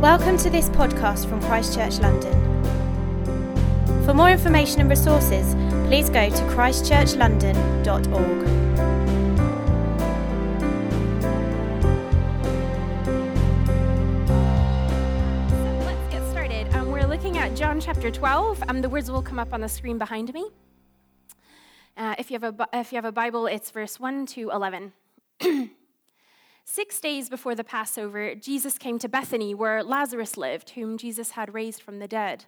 Welcome to this podcast from Christchurch London. For more information and resources, please go to christchurchlondon.org. Let's get started. Um, we're looking at John chapter 12. Um, the words will come up on the screen behind me. Uh, if, you have a, if you have a Bible, it's verse 1 to 11. Six days before the Passover, Jesus came to Bethany, where Lazarus lived, whom Jesus had raised from the dead.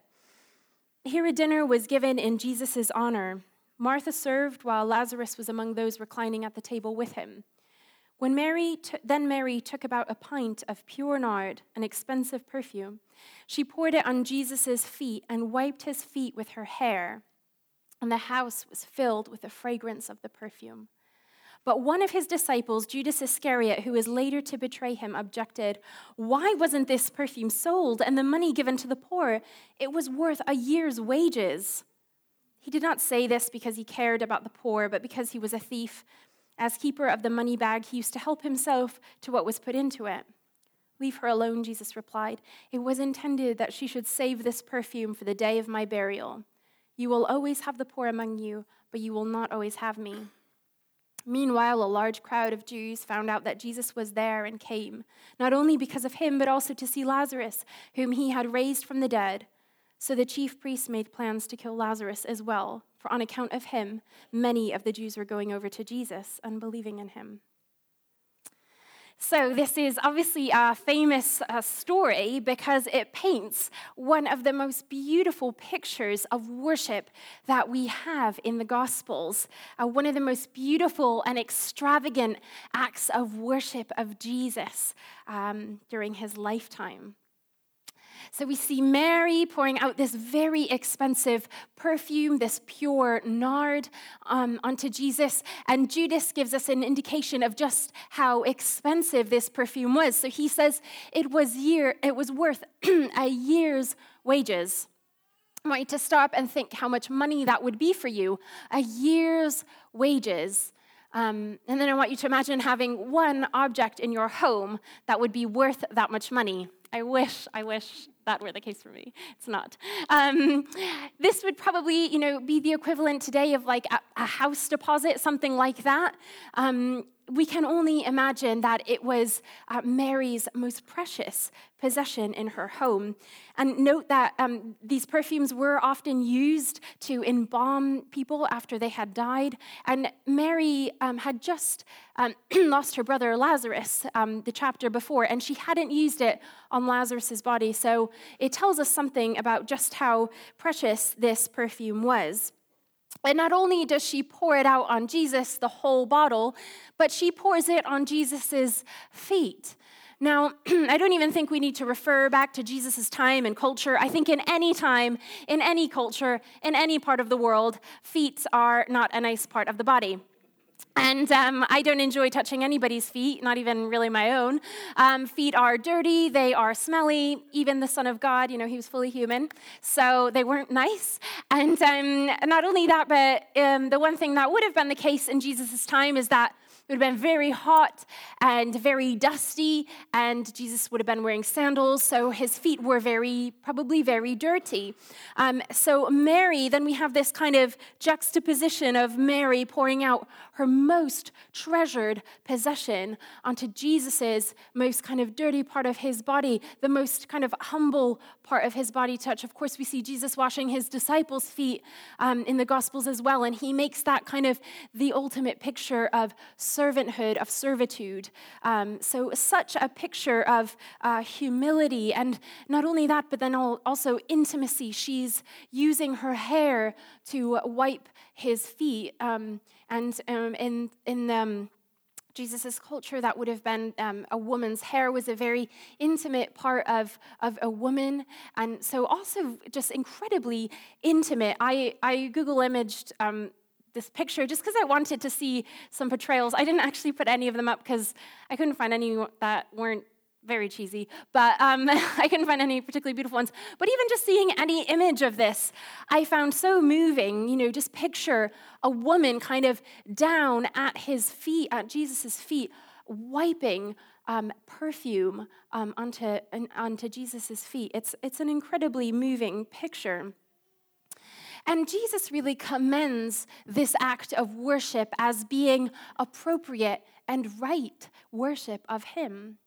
Here a dinner was given in Jesus' honor. Martha served, while Lazarus was among those reclining at the table with him. When Mary t- then Mary took about a pint of pure nard, an expensive perfume. She poured it on Jesus' feet and wiped his feet with her hair, and the house was filled with the fragrance of the perfume. But one of his disciples, Judas Iscariot, who was later to betray him, objected, Why wasn't this perfume sold and the money given to the poor? It was worth a year's wages. He did not say this because he cared about the poor, but because he was a thief. As keeper of the money bag, he used to help himself to what was put into it. Leave her alone, Jesus replied. It was intended that she should save this perfume for the day of my burial. You will always have the poor among you, but you will not always have me. Meanwhile, a large crowd of Jews found out that Jesus was there and came, not only because of him, but also to see Lazarus, whom he had raised from the dead. So the chief priests made plans to kill Lazarus as well, for on account of him, many of the Jews were going over to Jesus and believing in him. So, this is obviously a famous uh, story because it paints one of the most beautiful pictures of worship that we have in the Gospels. Uh, one of the most beautiful and extravagant acts of worship of Jesus um, during his lifetime. So we see Mary pouring out this very expensive perfume, this pure nard, um, onto Jesus. And Judas gives us an indication of just how expensive this perfume was. So he says it was year, it was worth a year's wages. I want you to stop and think how much money that would be for you. A year's wages. Um, and then I want you to imagine having one object in your home that would be worth that much money. I wish, I wish that were the case for me. It's not. Um, this would probably, you know, be the equivalent today of like a, a house deposit, something like that. Um, we can only imagine that it was uh, Mary's most precious possession in her home. And note that um, these perfumes were often used to embalm people after they had died. And Mary um, had just um, lost her brother Lazarus um, the chapter before, and she hadn't used it on Lazarus's body. So it tells us something about just how precious this perfume was. And not only does she pour it out on Jesus, the whole bottle, but she pours it on Jesus' feet. Now, I don't even think we need to refer back to Jesus' time and culture. I think in any time, in any culture, in any part of the world, feet are not a nice part of the body. And um, I don't enjoy touching anybody's feet, not even really my own. Um, feet are dirty, they are smelly. Even the Son of God, you know, he was fully human, so they weren't nice. And um, not only that, but um, the one thing that would have been the case in Jesus' time is that it would have been very hot and very dusty, and Jesus would have been wearing sandals, so his feet were very, probably very dirty. Um, so, Mary, then we have this kind of juxtaposition of Mary pouring out her most treasured possession onto Jesus's most kind of dirty part of his body, the most kind of humble part of his body touch. Of course, we see Jesus washing his disciples' feet um, in the Gospels as well, and he makes that kind of the ultimate picture of servanthood, of servitude. Um, so, such a picture of uh, humility, and not only that, but then also intimacy. She's using her hair to wipe his feet, um, and um, in in um, Jesus' culture, that would have been um, a woman's hair was a very intimate part of, of a woman. And so, also just incredibly intimate. I, I Google imaged um, this picture just because I wanted to see some portrayals. I didn't actually put any of them up because I couldn't find any that weren't very cheesy, but um, I couldn't find any particularly beautiful ones. But even just seeing any image of this, I found so moving. You know, just picture a woman kind of down at his feet, at Jesus' feet, wiping um, perfume um, onto, onto Jesus' feet. It's, it's an incredibly moving picture. And Jesus really commends this act of worship as being appropriate and right worship of Him.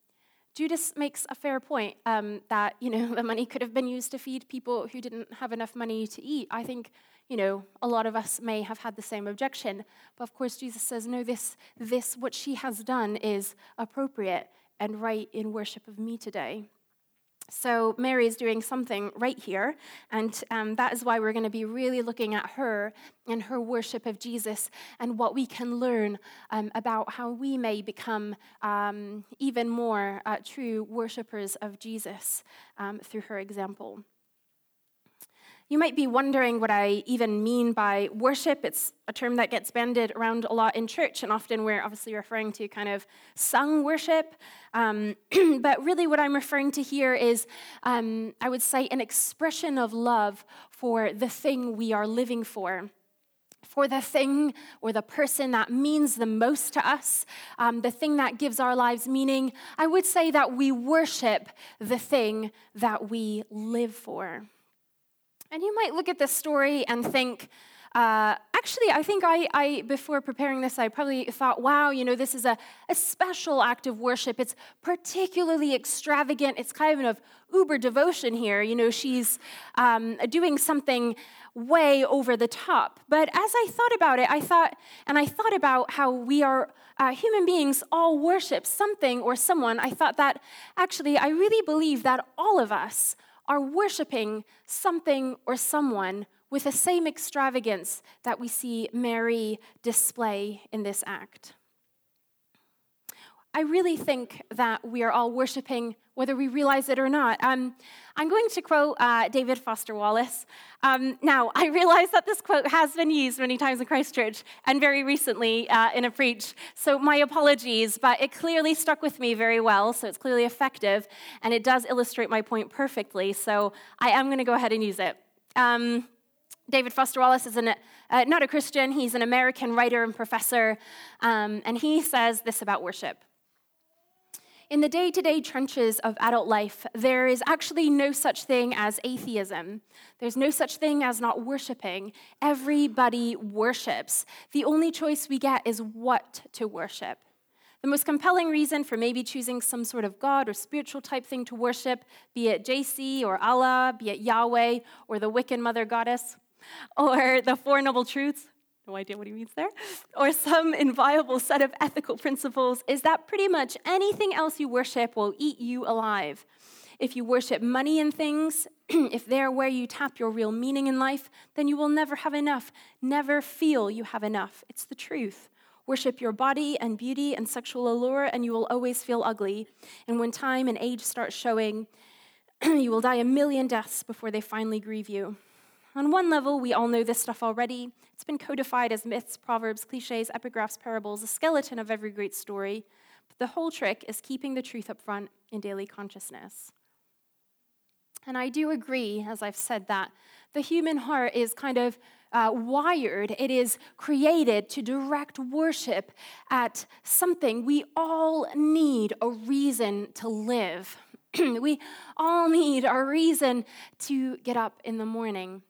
Judas makes a fair point um, that you know the money could have been used to feed people who didn't have enough money to eat. I think you know a lot of us may have had the same objection, but of course Jesus says no. This this what she has done is appropriate and right in worship of me today. So, Mary is doing something right here, and um, that is why we're going to be really looking at her and her worship of Jesus and what we can learn um, about how we may become um, even more uh, true worshippers of Jesus um, through her example. You might be wondering what I even mean by worship. It's a term that gets bandied around a lot in church, and often we're obviously referring to kind of sung worship. Um, but really, what I'm referring to here is, um, I would say, an expression of love for the thing we are living for for the thing or the person that means the most to us, um, the thing that gives our lives meaning, I would say that we worship the thing that we live for. And you might look at this story and think, uh, actually, I think I, I, before preparing this, I probably thought, wow, you know, this is a, a special act of worship. It's particularly extravagant. It's kind of uber devotion here. You know, she's um, doing something way over the top. But as I thought about it, I thought, and I thought about how we are uh, human beings all worship something or someone. I thought that actually, I really believe that all of us are worshiping something or someone with the same extravagance that we see Mary display in this act. I really think that we are all worshiping, whether we realize it or not. Um, I'm going to quote uh, David Foster Wallace. Um, now, I realize that this quote has been used many times in Christchurch and very recently uh, in a preach, so my apologies, but it clearly stuck with me very well, so it's clearly effective, and it does illustrate my point perfectly, so I am going to go ahead and use it. Um, David Foster Wallace is an, uh, not a Christian, he's an American writer and professor, um, and he says this about worship. In the day to day trenches of adult life, there is actually no such thing as atheism. There's no such thing as not worshiping. Everybody worships. The only choice we get is what to worship. The most compelling reason for maybe choosing some sort of God or spiritual type thing to worship, be it JC or Allah, be it Yahweh or the Wiccan mother goddess, or the Four Noble Truths, no idea what he means there, or some inviolable set of ethical principles is that pretty much anything else you worship will eat you alive. If you worship money and things, if they're where you tap your real meaning in life, then you will never have enough, never feel you have enough. It's the truth. Worship your body and beauty and sexual allure, and you will always feel ugly. And when time and age start showing, you will die a million deaths before they finally grieve you. On one level, we all know this stuff already. It's been codified as myths, proverbs, cliches, epigraphs, parables, a skeleton of every great story. But the whole trick is keeping the truth up front in daily consciousness. And I do agree, as I've said, that the human heart is kind of uh, wired, it is created to direct worship at something. We all need a reason to live. we all need a reason to get up in the morning.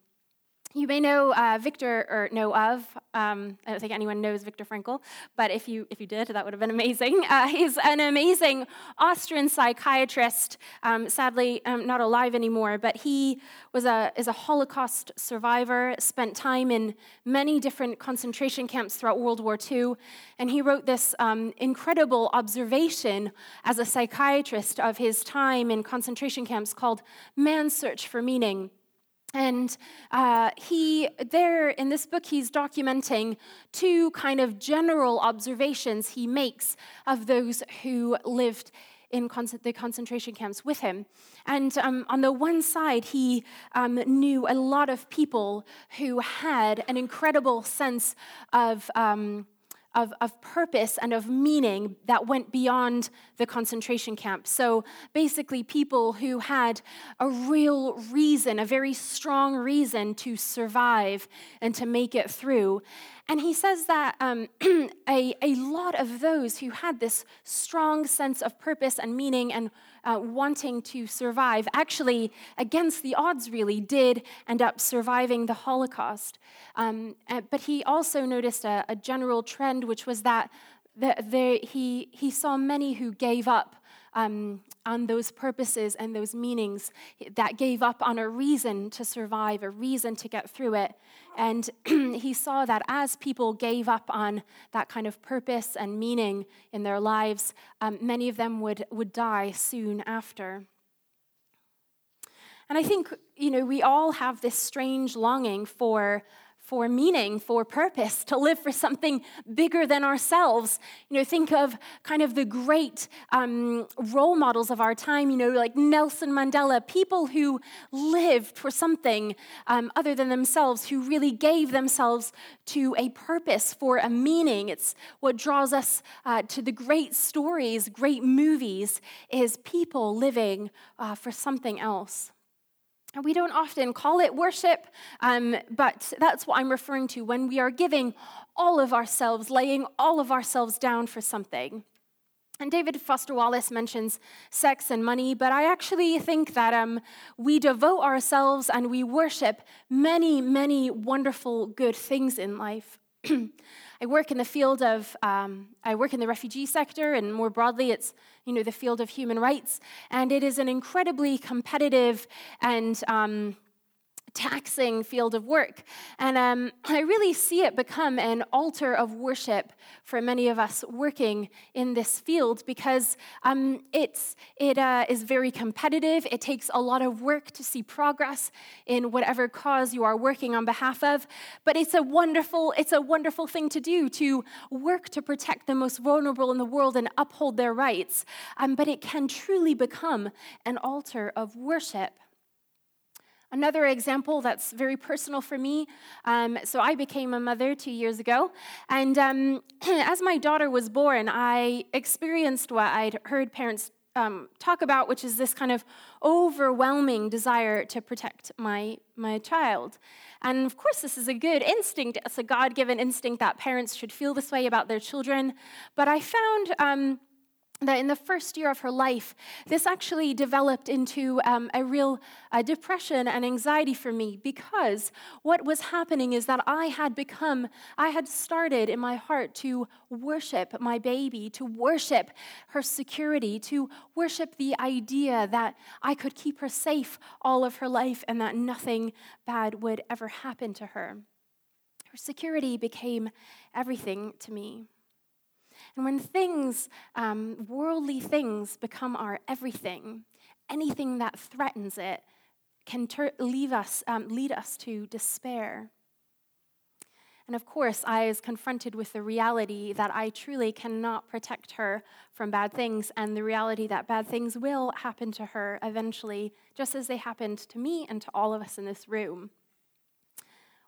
You may know uh, Viktor, or know of, um, I don't think anyone knows Viktor Frankl, but if you, if you did, that would have been amazing. Uh, he's an amazing Austrian psychiatrist, um, sadly um, not alive anymore, but he was a, is a Holocaust survivor, spent time in many different concentration camps throughout World War II, and he wrote this um, incredible observation as a psychiatrist of his time in concentration camps called Man's Search for Meaning. And uh, he, there in this book, he's documenting two kind of general observations he makes of those who lived in the concentration camps with him. And um, on the one side, he um, knew a lot of people who had an incredible sense of. Um, of, of purpose and of meaning that went beyond the concentration camp. So basically, people who had a real reason, a very strong reason to survive and to make it through. And he says that um, a, a lot of those who had this strong sense of purpose and meaning and uh, wanting to survive, actually, against the odds, really, did end up surviving the Holocaust. Um, uh, but he also noticed a, a general trend, which was that the, the, he, he saw many who gave up um, on those purposes and those meanings, that gave up on a reason to survive, a reason to get through it. And he saw that as people gave up on that kind of purpose and meaning in their lives, um, many of them would, would die soon after. And I think, you know, we all have this strange longing for for meaning, for purpose, to live for something bigger than ourselves. You know, think of kind of the great um, role models of our time, you know, like Nelson Mandela, people who lived for something um, other than themselves, who really gave themselves to a purpose, for a meaning. It's what draws us uh, to the great stories, great movies, is people living uh, for something else. We don't often call it worship, um, but that's what I'm referring to when we are giving all of ourselves, laying all of ourselves down for something. And David Foster Wallace mentions sex and money, but I actually think that um, we devote ourselves and we worship many, many wonderful good things in life. I work in the field of, um, I work in the refugee sector, and more broadly, it's you know the field of human rights, and it is an incredibly competitive and um, taxing field of work. And um, I really see it become an altar of worship for many of us working in this field because um, it's, it uh, is very competitive. It takes a lot of work to see progress in whatever cause you are working on behalf of. But it's a wonderful, it's a wonderful thing to do to work to protect the most vulnerable in the world and uphold their rights. Um, but it can truly become an altar of worship. Another example that's very personal for me um, so, I became a mother two years ago. And um, as my daughter was born, I experienced what I'd heard parents um, talk about, which is this kind of overwhelming desire to protect my, my child. And of course, this is a good instinct. It's a God given instinct that parents should feel this way about their children. But I found um, that in the first year of her life, this actually developed into um, a real uh, depression and anxiety for me because what was happening is that I had become, I had started in my heart to worship my baby, to worship her security, to worship the idea that I could keep her safe all of her life and that nothing bad would ever happen to her. Her security became everything to me. And when things, um, worldly things, become our everything, anything that threatens it can ter- leave us, um, lead us to despair. And of course, I was confronted with the reality that I truly cannot protect her from bad things, and the reality that bad things will happen to her eventually, just as they happened to me and to all of us in this room.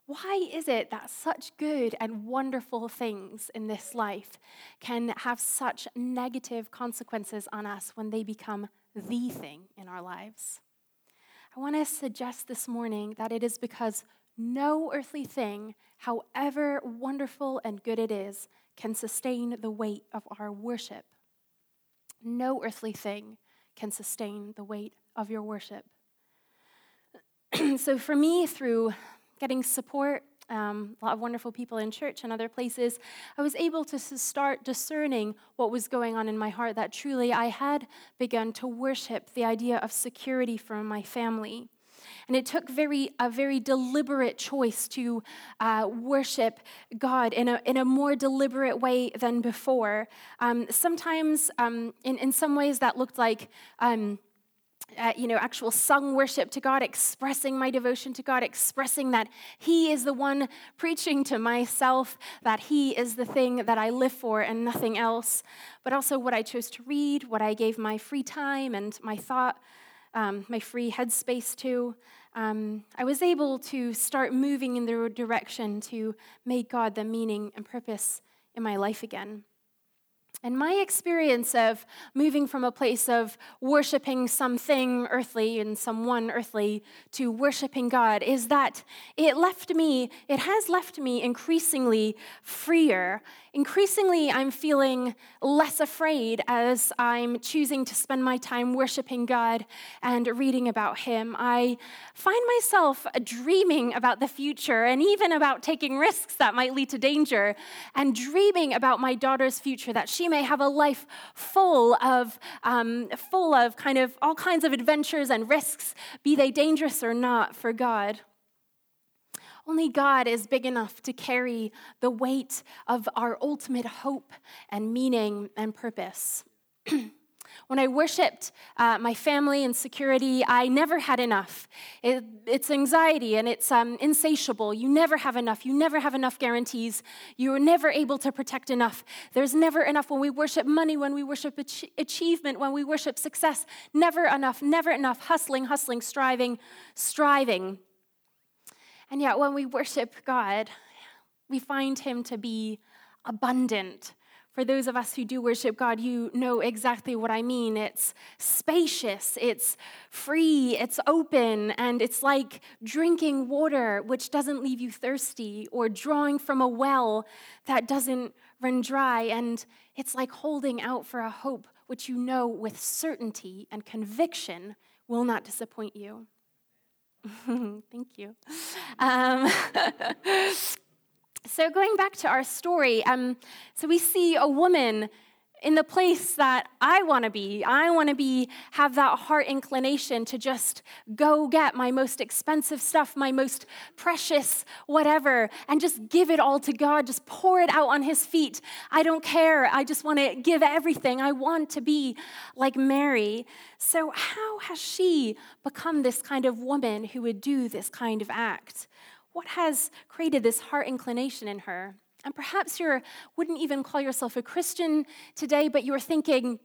Why is it that such good and wonderful things in this life can have such negative consequences on us when they become the thing in our lives? I want to suggest this morning that it is because no earthly thing, however wonderful and good it is, can sustain the weight of our worship. No earthly thing can sustain the weight of your worship. so, for me, through getting support, um, a lot of wonderful people in church and other places, I was able to start discerning what was going on in my heart that truly I had begun to worship the idea of security from my family. And it took very, a very deliberate choice to uh, worship God in a, in a more deliberate way than before. Um, sometimes, um, in, in some ways, that looked like um, uh, you know, actual sung worship to God, expressing my devotion to God, expressing that He is the one preaching to myself, that He is the thing that I live for and nothing else, but also what I chose to read, what I gave my free time and my thought, um, my free headspace to. Um, I was able to start moving in the direction to make God the meaning and purpose in my life again. And my experience of moving from a place of worshiping something earthly and someone earthly to worshiping God is that it left me, it has left me increasingly freer. Increasingly, I'm feeling less afraid as I'm choosing to spend my time worshiping God and reading about Him. I find myself dreaming about the future and even about taking risks that might lead to danger and dreaming about my daughter's future that she may have a life full of, um, full of kind of all kinds of adventures and risks, be they dangerous or not, for God. Only God is big enough to carry the weight of our ultimate hope and meaning and purpose. When I worshiped uh, my family and security, I never had enough. It, it's anxiety and it's um, insatiable. You never have enough. You never have enough guarantees. You're never able to protect enough. There's never enough when we worship money, when we worship ach- achievement, when we worship success. Never enough, never enough. Hustling, hustling, striving, striving. And yet, when we worship God, we find Him to be abundant for those of us who do worship God, you know exactly what I mean. It's spacious, it's free, it's open, and it's like drinking water which doesn't leave you thirsty, or drawing from a well that doesn't run dry. And it's like holding out for a hope which you know with certainty and conviction will not disappoint you. Thank you. Um, So, going back to our story, um, so we see a woman in the place that I want to be. I want to be have that heart inclination to just go get my most expensive stuff, my most precious whatever and just give it all to God, just pour it out on his feet. I don't care. I just want to give everything. I want to be like Mary. So how has she become this kind of woman who would do this kind of act? What has created this heart inclination in her? And perhaps you wouldn't even call yourself a Christian today, but you're thinking,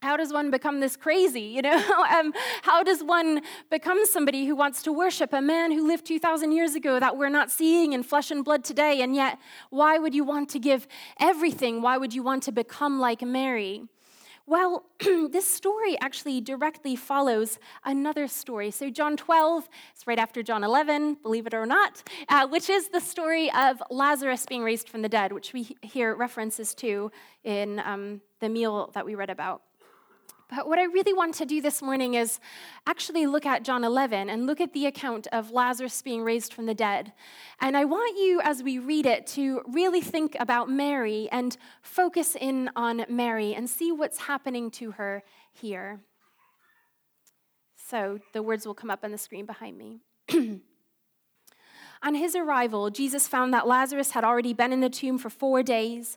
how does one become this crazy? You know, um, how does one become somebody who wants to worship a man who lived 2,000 years ago that we're not seeing in flesh and blood today? And yet, why would you want to give everything? Why would you want to become like Mary? Well, this story actually directly follows another story. So, John 12, it's right after John 11, believe it or not, uh, which is the story of Lazarus being raised from the dead, which we hear references to in um, the meal that we read about. But what I really want to do this morning is actually look at John 11 and look at the account of Lazarus being raised from the dead. And I want you, as we read it, to really think about Mary and focus in on Mary and see what's happening to her here. So the words will come up on the screen behind me. on his arrival, Jesus found that Lazarus had already been in the tomb for four days.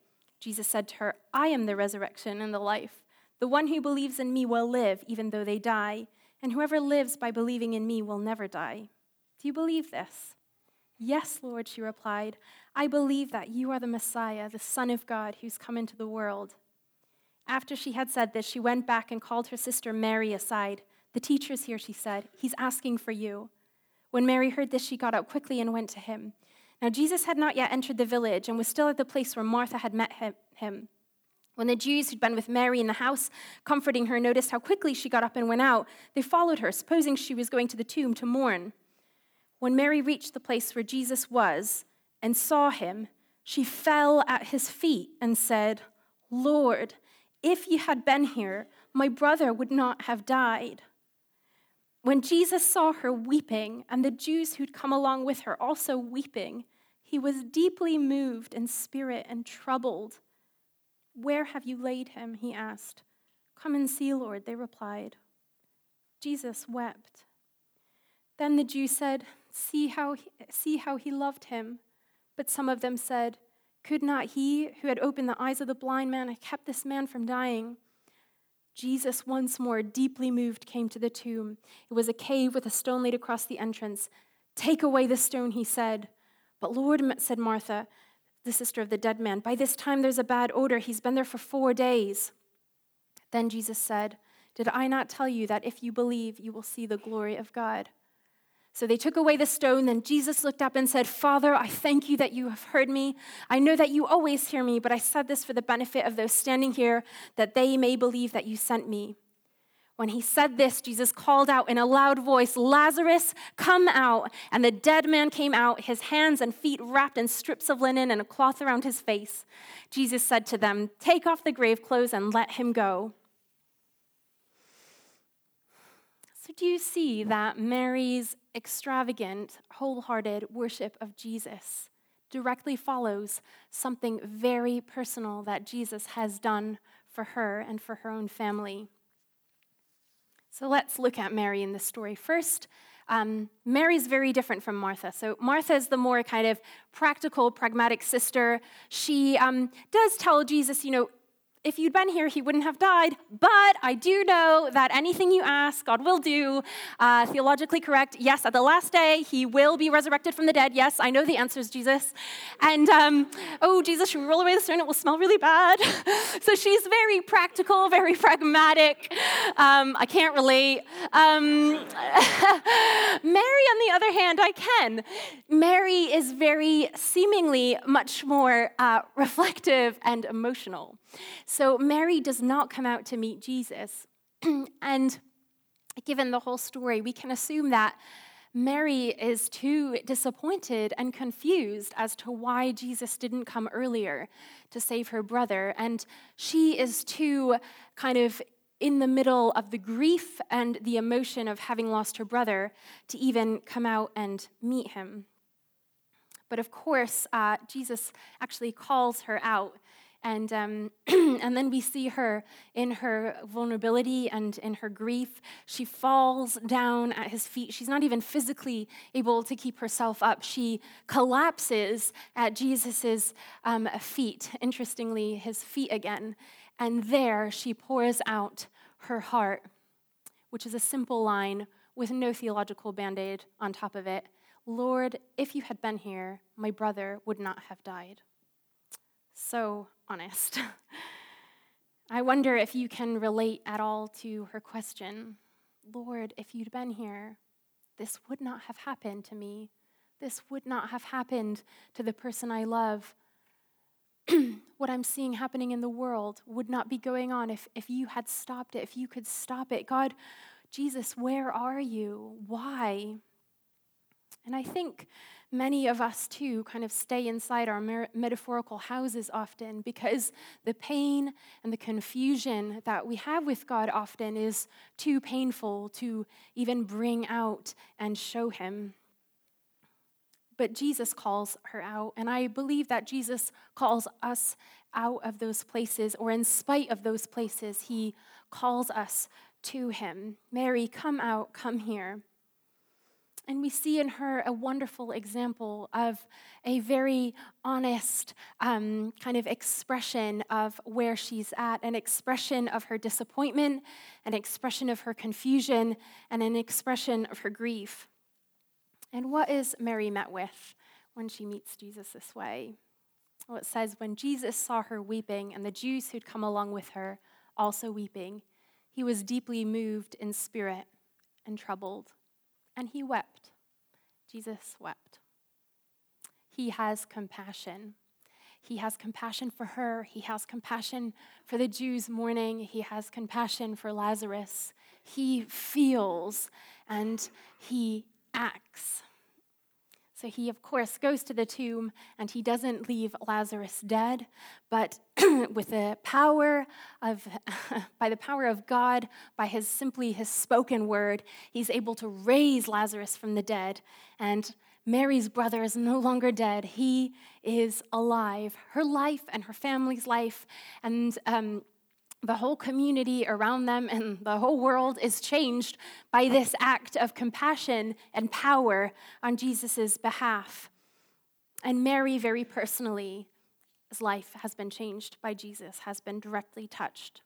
Jesus said to her, I am the resurrection and the life. The one who believes in me will live even though they die, and whoever lives by believing in me will never die. Do you believe this? Yes, Lord, she replied. I believe that you are the Messiah, the Son of God, who's come into the world. After she had said this, she went back and called her sister Mary aside. The teacher's here, she said. He's asking for you. When Mary heard this, she got up quickly and went to him. Now, Jesus had not yet entered the village and was still at the place where Martha had met him. When the Jews who'd been with Mary in the house, comforting her, noticed how quickly she got up and went out, they followed her, supposing she was going to the tomb to mourn. When Mary reached the place where Jesus was and saw him, she fell at his feet and said, Lord, if you had been here, my brother would not have died. When Jesus saw her weeping, and the Jews who'd come along with her also weeping, he was deeply moved in spirit and troubled. Where have you laid him? he asked. Come and see, Lord, they replied. Jesus wept. Then the Jews said, See how he, see how he loved him. But some of them said, Could not he who had opened the eyes of the blind man have kept this man from dying? Jesus, once more, deeply moved, came to the tomb. It was a cave with a stone laid across the entrance. Take away the stone, he said. But Lord, said Martha, the sister of the dead man, by this time there's a bad odor. He's been there for four days. Then Jesus said, Did I not tell you that if you believe, you will see the glory of God? So they took away the stone. Then Jesus looked up and said, Father, I thank you that you have heard me. I know that you always hear me, but I said this for the benefit of those standing here, that they may believe that you sent me. When he said this, Jesus called out in a loud voice, Lazarus, come out. And the dead man came out, his hands and feet wrapped in strips of linen and a cloth around his face. Jesus said to them, Take off the grave clothes and let him go. So, do you see that Mary's extravagant, wholehearted worship of Jesus directly follows something very personal that Jesus has done for her and for her own family? So, let's look at Mary in this story. First, um, Mary's very different from Martha. So, Martha is the more kind of practical, pragmatic sister. She um, does tell Jesus, you know, if you'd been here, he wouldn't have died. But I do know that anything you ask, God will do. Uh, theologically correct. Yes, at the last day, he will be resurrected from the dead. Yes, I know the answers, Jesus. And, um, oh, Jesus, should we roll away the stone? It will smell really bad. so she's very practical, very pragmatic. Um, I can't relate. Um, Mary, on the other hand, I can. Mary is very seemingly much more uh, reflective and emotional. So Mary does not come out to meet Jesus. and given the whole story, we can assume that Mary is too disappointed and confused as to why Jesus didn't come earlier to save her brother. And she is too kind of in the middle of the grief and the emotion of having lost her brother to even come out and meet him. But of course, uh, Jesus actually calls her out and, um, and then we see her in her vulnerability and in her grief. She falls down at his feet. She's not even physically able to keep herself up. She collapses at Jesus' um, feet, interestingly, his feet again. And there she pours out her heart, which is a simple line with no theological band aid on top of it. Lord, if you had been here, my brother would not have died. So honest. I wonder if you can relate at all to her question Lord, if you'd been here, this would not have happened to me. This would not have happened to the person I love. what I'm seeing happening in the world would not be going on if, if you had stopped it, if you could stop it. God, Jesus, where are you? Why? And I think many of us too kind of stay inside our metaphorical houses often because the pain and the confusion that we have with God often is too painful to even bring out and show Him. But Jesus calls her out, and I believe that Jesus calls us out of those places, or in spite of those places, He calls us to Him. Mary, come out, come here. And we see in her a wonderful example of a very honest um, kind of expression of where she's at, an expression of her disappointment, an expression of her confusion, and an expression of her grief. And what is Mary met with when she meets Jesus this way? Well, it says, when Jesus saw her weeping and the Jews who'd come along with her also weeping, he was deeply moved in spirit and troubled and he wept. Jesus wept. He has compassion. He has compassion for her. He has compassion for the Jews mourning. He has compassion for Lazarus. He feels and he acts. So he, of course, goes to the tomb and he doesn't leave Lazarus dead, but with the power of, by the power of God, by his simply his spoken word, he's able to raise Lazarus from the dead. And Mary's brother is no longer dead. He is alive. Her life and her family's life and um, the whole community around them and the whole world is changed by this act of compassion and power on Jesus' behalf. And Mary, very personally, life has been changed by Jesus, has been directly touched.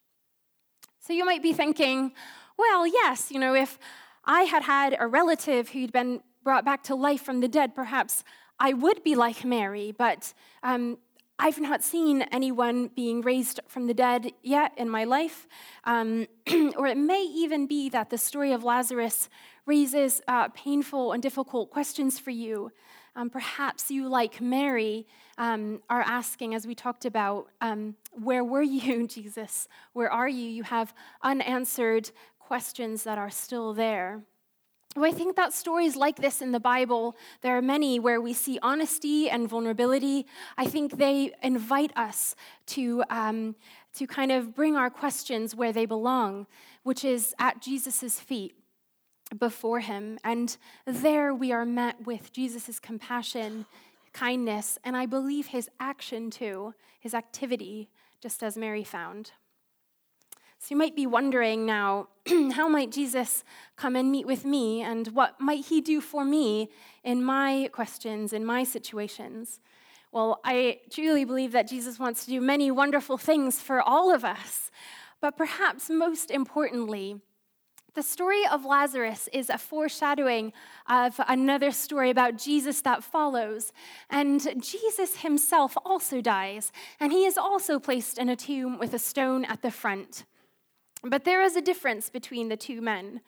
So you might be thinking, well, yes, you know, if I had had a relative who'd been brought back to life from the dead, perhaps I would be like Mary, but um, I've not seen anyone being raised from the dead yet in my life. Um, or it may even be that the story of Lazarus raises uh, painful and difficult questions for you. Um, perhaps you, like Mary, um, are asking, as we talked about, um, where were you, Jesus? Where are you? You have unanswered questions that are still there. Well, I think that stories like this in the Bible, there are many where we see honesty and vulnerability. I think they invite us to, um, to kind of bring our questions where they belong, which is at Jesus' feet before him. And there we are met with Jesus' compassion, kindness, and I believe his action too, his activity, just as Mary found. So you might be wondering now how might Jesus come and meet with me, and what might he do for me in my questions, in my situations? Well, I truly believe that Jesus wants to do many wonderful things for all of us. But perhaps most importantly, the story of Lazarus is a foreshadowing of another story about Jesus that follows. And Jesus himself also dies, and he is also placed in a tomb with a stone at the front. But there is a difference between the two men.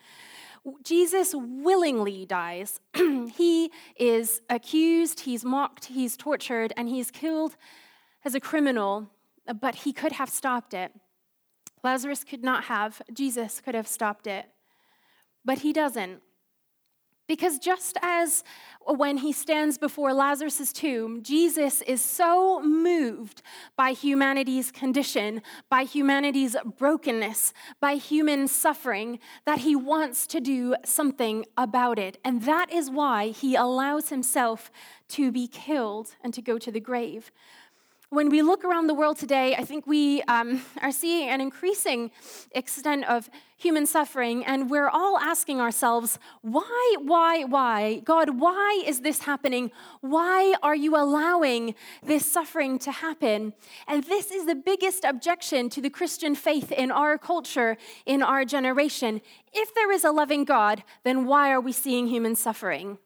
Jesus willingly dies. he is accused, he's mocked, he's tortured, and he's killed as a criminal, but he could have stopped it. Lazarus could not have, Jesus could have stopped it, but he doesn't. Because just as when he stands before Lazarus' tomb, Jesus is so moved by humanity's condition, by humanity's brokenness, by human suffering, that he wants to do something about it. And that is why he allows himself to be killed and to go to the grave. When we look around the world today, I think we um, are seeing an increasing extent of human suffering, and we're all asking ourselves, why, why, why? God, why is this happening? Why are you allowing this suffering to happen? And this is the biggest objection to the Christian faith in our culture, in our generation. If there is a loving God, then why are we seeing human suffering?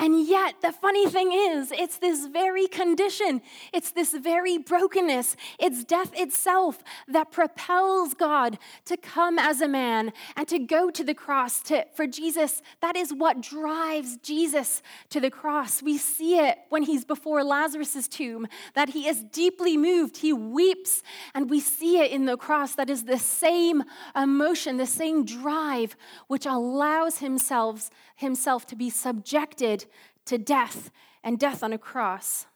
And yet, the funny thing is, it's this very condition, it's this very brokenness, it's death itself that propels God to come as a man and to go to the cross. To, for Jesus, that is what drives Jesus to the cross. We see it when he's before Lazarus' tomb, that he is deeply moved, he weeps, and we see it in the cross. That is the same emotion, the same drive, which allows himself, himself to be subjected to death and death on a cross.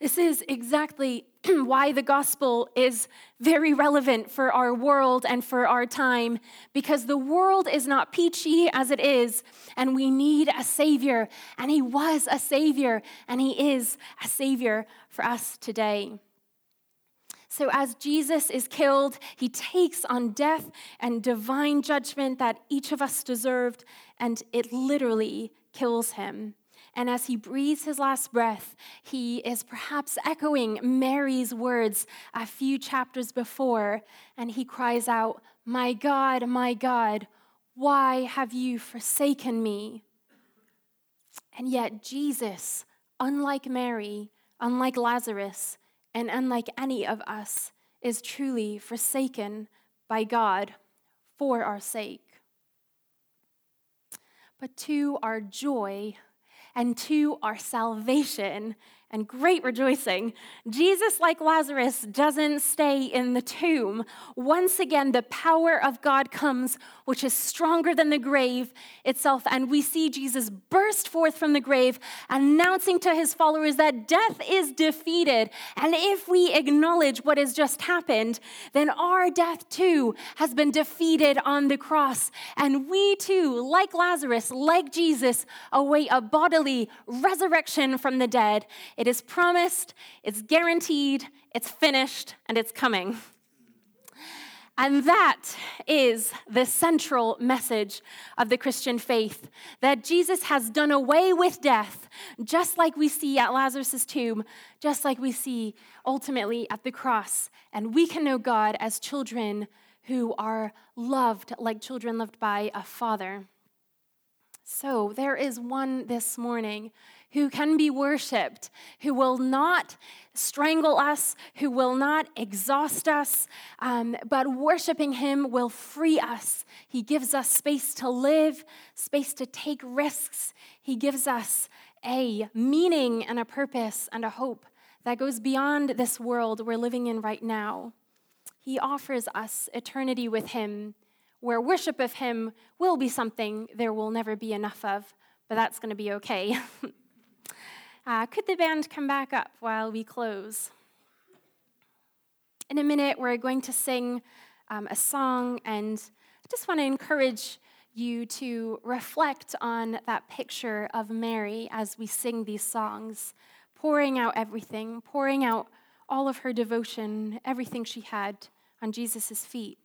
This is exactly why the gospel is very relevant for our world and for our time, because the world is not peachy as it is, and we need a savior. And he was a savior, and he is a savior for us today. So, as Jesus is killed, he takes on death and divine judgment that each of us deserved, and it literally kills him. And as he breathes his last breath, he is perhaps echoing Mary's words a few chapters before, and he cries out, My God, my God, why have you forsaken me? And yet, Jesus, unlike Mary, unlike Lazarus, and unlike any of us, is truly forsaken by God for our sake but to our joy and to our salvation and great rejoicing. Jesus, like Lazarus, doesn't stay in the tomb. Once again, the power of God comes, which is stronger than the grave itself. And we see Jesus burst forth from the grave, announcing to his followers that death is defeated. And if we acknowledge what has just happened, then our death too has been defeated on the cross. And we too, like Lazarus, like Jesus, await a bodily resurrection from the dead it is promised, it's guaranteed, it's finished, and it's coming. And that is the central message of the Christian faith that Jesus has done away with death, just like we see at Lazarus' tomb, just like we see ultimately at the cross. And we can know God as children who are loved like children loved by a father. So there is one this morning who can be worshiped, who will not strangle us, who will not exhaust us, um, but worshiping him will free us. He gives us space to live, space to take risks. He gives us a meaning and a purpose and a hope that goes beyond this world we're living in right now. He offers us eternity with him where worship of Him will be something there will never be enough of, but that's going to be okay. uh, could the band come back up while we close? In a minute, we're going to sing um, a song, and I just want to encourage you to reflect on that picture of Mary as we sing these songs, pouring out everything, pouring out all of her devotion, everything she had on Jesus' feet.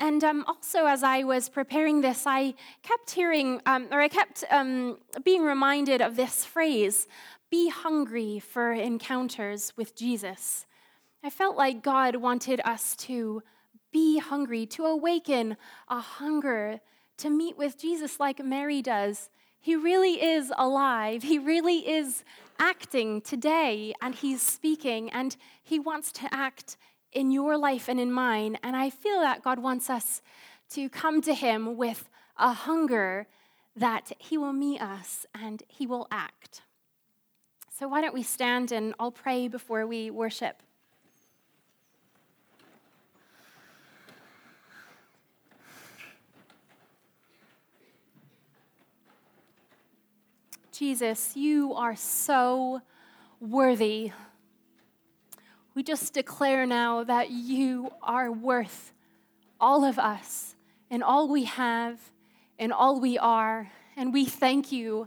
And um, also, as I was preparing this, I kept hearing, um, or I kept um, being reminded of this phrase be hungry for encounters with Jesus. I felt like God wanted us to be hungry, to awaken a hunger to meet with Jesus like Mary does. He really is alive, He really is acting today, and He's speaking, and He wants to act in your life and in mine. And I feel that God wants us to come to Him with a hunger that He will meet us and He will act. So, why don't we stand and I'll pray before we worship. Jesus, you are so worthy we just declare now that you are worth all of us and all we have and all we are. And we thank you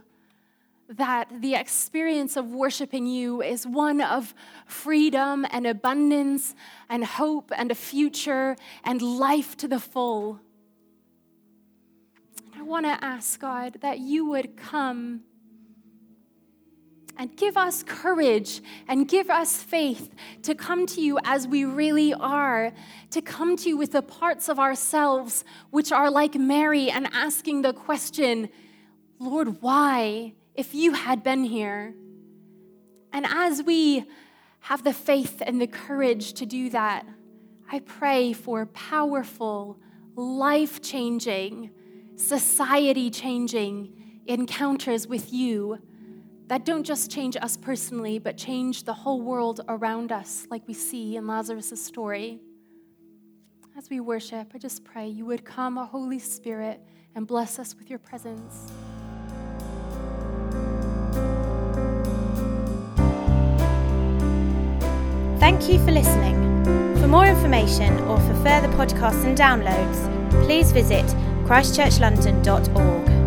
that the experience of worshiping you is one of freedom and abundance and hope and a future and life to the full. I want to ask God that you would come and give us courage and give us faith to come to you as we really are, to come to you with the parts of ourselves which are like Mary and asking the question, Lord, why, if you had been here? And as we have the faith and the courage to do that, I pray for powerful, life changing, society changing encounters with you that don't just change us personally, but change the whole world around us, like we see in Lazarus' story. As we worship, I just pray you would come, Holy Spirit, and bless us with your presence. Thank you for listening. For more information or for further podcasts and downloads, please visit christchurchlondon.org.